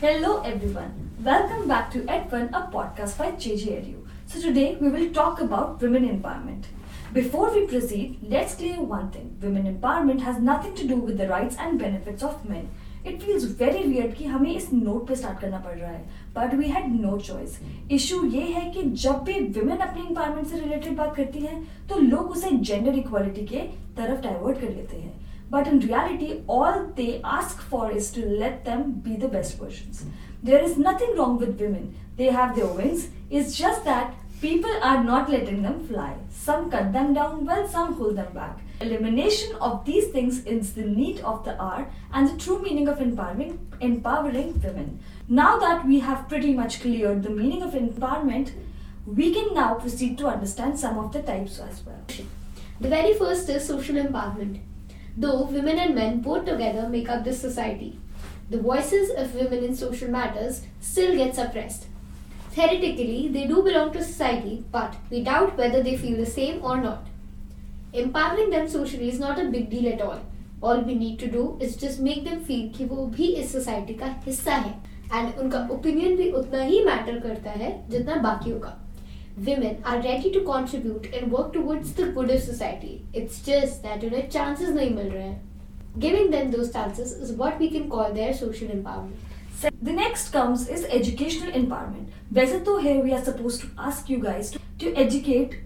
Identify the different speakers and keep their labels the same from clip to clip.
Speaker 1: Hello everyone. Welcome back to Ed1, a podcast by JJ Edu. So today we will talk about women empowerment. Before we proceed, let's clear one thing. Women empowerment has nothing to do with the rights and benefits of men. It feels very weird कि हमें इस note पे start करना पड़ रहा है but we had no choice issue ये है कि जब भी विमेन अपने एम्पावरमेंट से रिलेटेड बात करती हैं तो लोग उसे जेंडर इक्वालिटी के तरफ़ डाइवर्ट कर लेते हैं But in reality, all they ask for is to let them be the best versions. There is nothing wrong with women. They have their wings. It's just that people are not letting them fly. Some cut them down while some hold them back. Elimination of these things is the need of the hour and the true meaning of empowering, empowering women. Now that we have pretty much cleared the meaning of empowerment, we can now proceed to understand some of the types as well.
Speaker 2: The very first is social empowerment though women and men both together make up this society. The voices of women in social matters still get suppressed. Theoretically, they do belong to society, but we doubt whether they feel the same or not. Empowering them socially is not a big deal at all. All we need to do is just make them feel कि वो भी इस society का हिस्सा है and उनका opinion भी उतना ही मैटर करता है जितना बाकियों का women are ready to contribute and work towards the good of society. It's just that उन्हें chances नहीं मिल रहे हैं. Giving them those chances is what we can call their social empowerment.
Speaker 1: The next comes is educational empowerment. वैसे तो here we are supposed to ask you guys to, to educate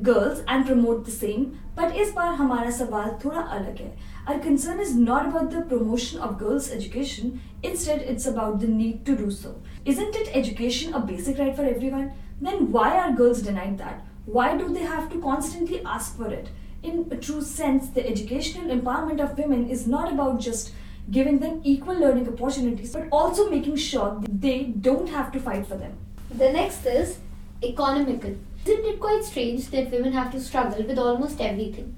Speaker 1: girls and promote the same, but इस बार हमारा सवाल थोड़ा अलग है. Our concern is not about the promotion of girls' education, instead, it's about the need to do so. Isn't it education a basic right for everyone? then why are girls denied that? Why do they have to constantly ask for it? In a true sense, the educational empowerment of women is not about just giving them equal learning opportunities, but also making sure they don't have to fight for them.
Speaker 2: The next is economical. Isn't it quite strange that women have to struggle with almost everything?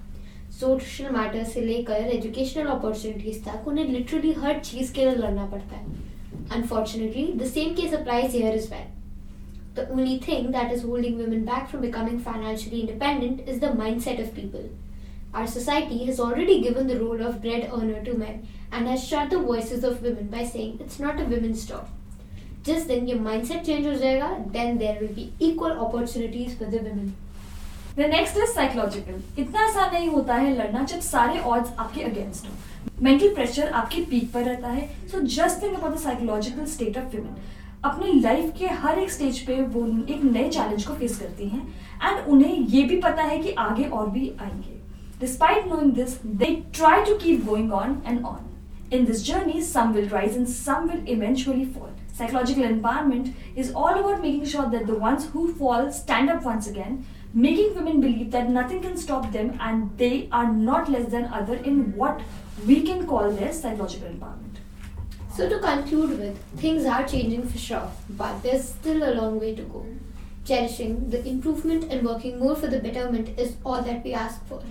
Speaker 2: Social matter से लेकर educational opportunities तक उन्हें literally हर चीज के लिए लड़ना पड़ता है unfortunately the same case applies here is well the only thing that is holding women back from becoming financially independent is the mindset of people. Our society has already given the role of bread earner to men and has shut the voices of women by saying it's not a women's job. Just then ये mindset change हो जाएगा then there will be equal opportunities for the women
Speaker 1: the next is psychological इतना आसान नहीं होता है लड़ना, जब सारे ऑड्स आपके अगेंस्ट हो। मेंटल प्रेशर आपके पीक पर रहता है। So just think about the psychological state of women अपनी लाइफ के हर एक स्टेज पे वो एक नए चैलेंज को फेस करती हैं। एंड उन्हें ये भी पता है कि आगे और भी आएँगे। Despite knowing this they try to keep going on and on In this journey, some will rise and some will eventually fall. Psychological empowerment is all about making sure that the ones who fall stand up once again, making women believe that nothing can stop them and they are not less than other in what we can call their psychological empowerment.
Speaker 2: So to conclude with, things are changing for sure, but there's still a long way to go. Cherishing the improvement and working more for the betterment is all that we ask for.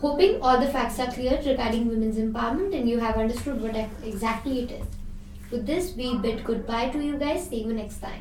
Speaker 2: Hoping all the facts are clear regarding women's empowerment and you have understood what exactly it is. With this, we bid goodbye to you guys. See you next time.